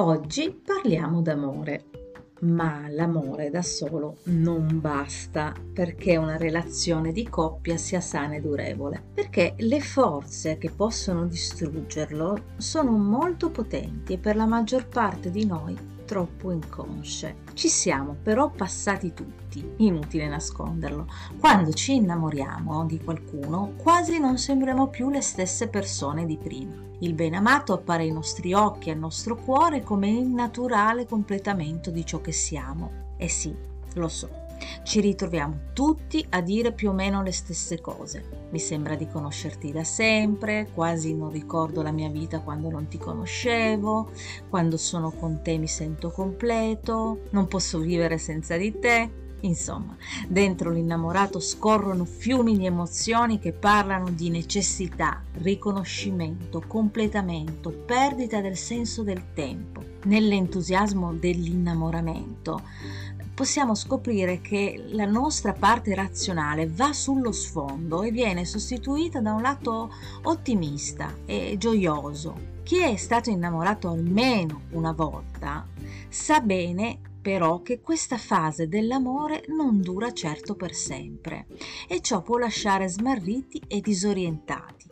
Oggi parliamo d'amore, ma l'amore da solo non basta perché una relazione di coppia sia sana e durevole, perché le forze che possono distruggerlo sono molto potenti e per la maggior parte di noi troppo inconsce. Ci siamo però passati tutti, inutile nasconderlo. Quando ci innamoriamo di qualcuno, quasi non sembriamo più le stesse persone di prima. Il ben amato appare ai nostri occhi e al nostro cuore come il naturale completamento di ciò che siamo. E sì, lo so, ci ritroviamo tutti a dire più o meno le stesse cose. Mi sembra di conoscerti da sempre, quasi non ricordo la mia vita quando non ti conoscevo, quando sono con te mi sento completo, non posso vivere senza di te. Insomma, dentro l'innamorato scorrono fiumi di emozioni che parlano di necessità, riconoscimento, completamento, perdita del senso del tempo. Nell'entusiasmo dell'innamoramento possiamo scoprire che la nostra parte razionale va sullo sfondo e viene sostituita da un lato ottimista e gioioso. Chi è stato innamorato almeno una volta sa bene però che questa fase dell'amore non dura certo per sempre e ciò può lasciare smarriti e disorientati.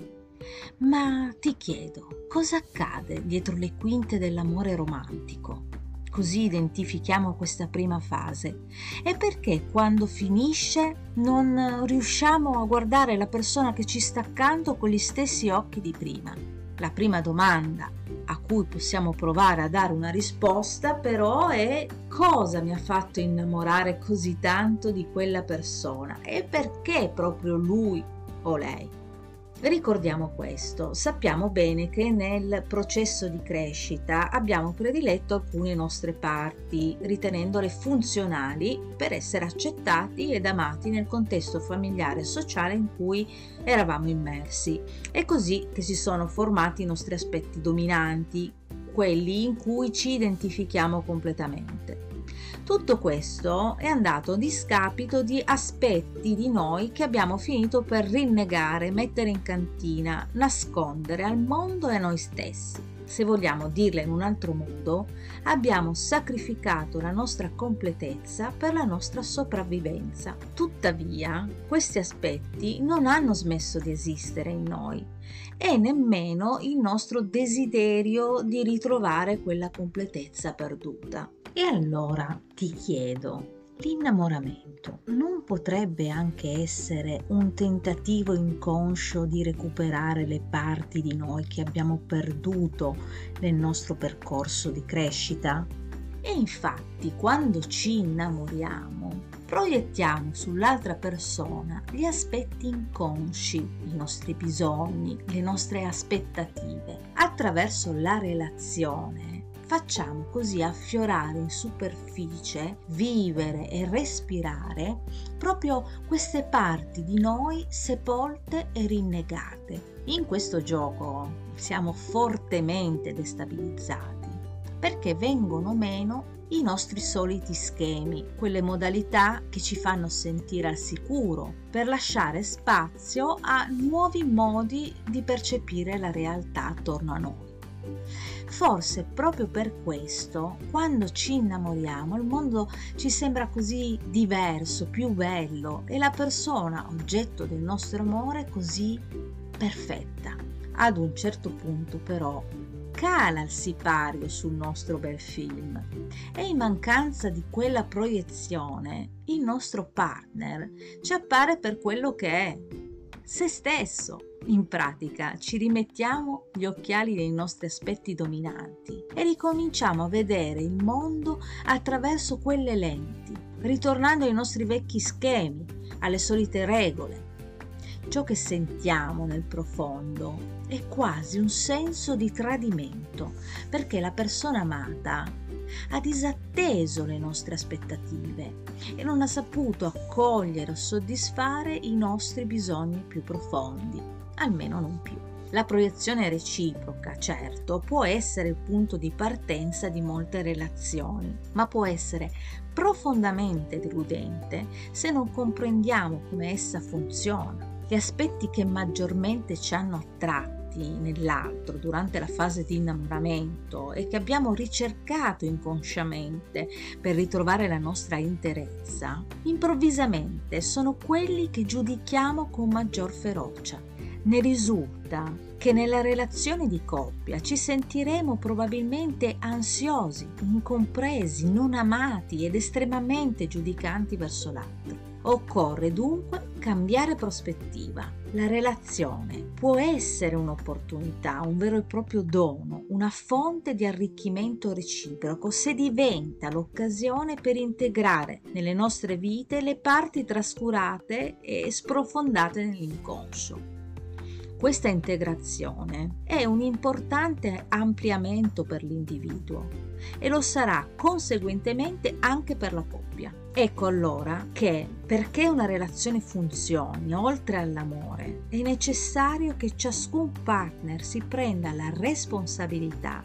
Ma ti chiedo, cosa accade dietro le quinte dell'amore romantico? Così identifichiamo questa prima fase e perché quando finisce non riusciamo a guardare la persona che ci sta accanto con gli stessi occhi di prima. La prima domanda a cui possiamo provare a dare una risposta però è cosa mi ha fatto innamorare così tanto di quella persona e perché proprio lui o lei. Ricordiamo questo, sappiamo bene che nel processo di crescita abbiamo prediletto alcune nostre parti, ritenendole funzionali per essere accettati ed amati nel contesto familiare e sociale in cui eravamo immersi. È così che si sono formati i nostri aspetti dominanti, quelli in cui ci identifichiamo completamente. Tutto questo è andato a discapito di aspetti di noi che abbiamo finito per rinnegare, mettere in cantina, nascondere al mondo e a noi stessi. Se vogliamo dirla in un altro modo, abbiamo sacrificato la nostra completezza per la nostra sopravvivenza. Tuttavia, questi aspetti non hanno smesso di esistere in noi e nemmeno il nostro desiderio di ritrovare quella completezza perduta. E allora ti chiedo, l'innamoramento non potrebbe anche essere un tentativo inconscio di recuperare le parti di noi che abbiamo perduto nel nostro percorso di crescita? E infatti quando ci innamoriamo proiettiamo sull'altra persona gli aspetti inconsci, i nostri bisogni, le nostre aspettative. Attraverso la relazione facciamo così affiorare in superficie, vivere e respirare proprio queste parti di noi sepolte e rinnegate. In questo gioco siamo fortemente destabilizzati perché vengono meno i nostri soliti schemi, quelle modalità che ci fanno sentire al sicuro, per lasciare spazio a nuovi modi di percepire la realtà attorno a noi. Forse proprio per questo, quando ci innamoriamo, il mondo ci sembra così diverso, più bello e la persona oggetto del nostro amore così perfetta. Ad un certo punto però cala il sipario sul nostro bel film e in mancanza di quella proiezione il nostro partner ci appare per quello che è, se stesso. In pratica ci rimettiamo gli occhiali dei nostri aspetti dominanti e ricominciamo a vedere il mondo attraverso quelle lenti, ritornando ai nostri vecchi schemi, alle solite regole. Ciò che sentiamo nel profondo è quasi un senso di tradimento, perché la persona amata ha disatteso le nostre aspettative e non ha saputo accogliere o soddisfare i nostri bisogni più profondi, almeno non più. La proiezione reciproca, certo, può essere il punto di partenza di molte relazioni, ma può essere profondamente deludente se non comprendiamo come essa funziona. Gli aspetti che maggiormente ci hanno attratti nell'altro durante la fase di innamoramento e che abbiamo ricercato inconsciamente per ritrovare la nostra interezza, improvvisamente sono quelli che giudichiamo con maggior ferocia. Ne risulta che nella relazione di coppia ci sentiremo probabilmente ansiosi, incompresi, non amati ed estremamente giudicanti verso l'altro. Occorre dunque cambiare prospettiva. La relazione può essere un'opportunità, un vero e proprio dono, una fonte di arricchimento reciproco se diventa l'occasione per integrare nelle nostre vite le parti trascurate e sprofondate nell'inconscio. Questa integrazione è un importante ampliamento per l'individuo e lo sarà conseguentemente anche per la coppia. Ecco allora che perché una relazione funzioni oltre all'amore è necessario che ciascun partner si prenda la responsabilità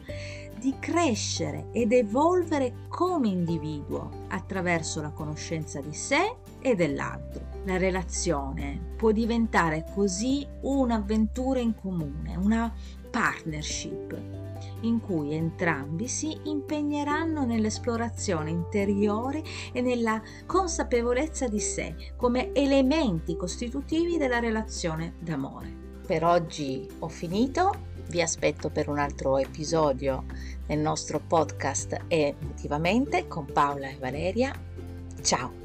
di crescere ed evolvere come individuo attraverso la conoscenza di sé e dell'altro. La relazione può diventare così un'avventura in comune, una partnership in cui entrambi si impegneranno nell'esplorazione interiore e nella consapevolezza di sé come elementi costitutivi della relazione d'amore. Per oggi ho finito, vi aspetto per un altro episodio nel nostro podcast Emotivamente con Paola e Valeria. Ciao!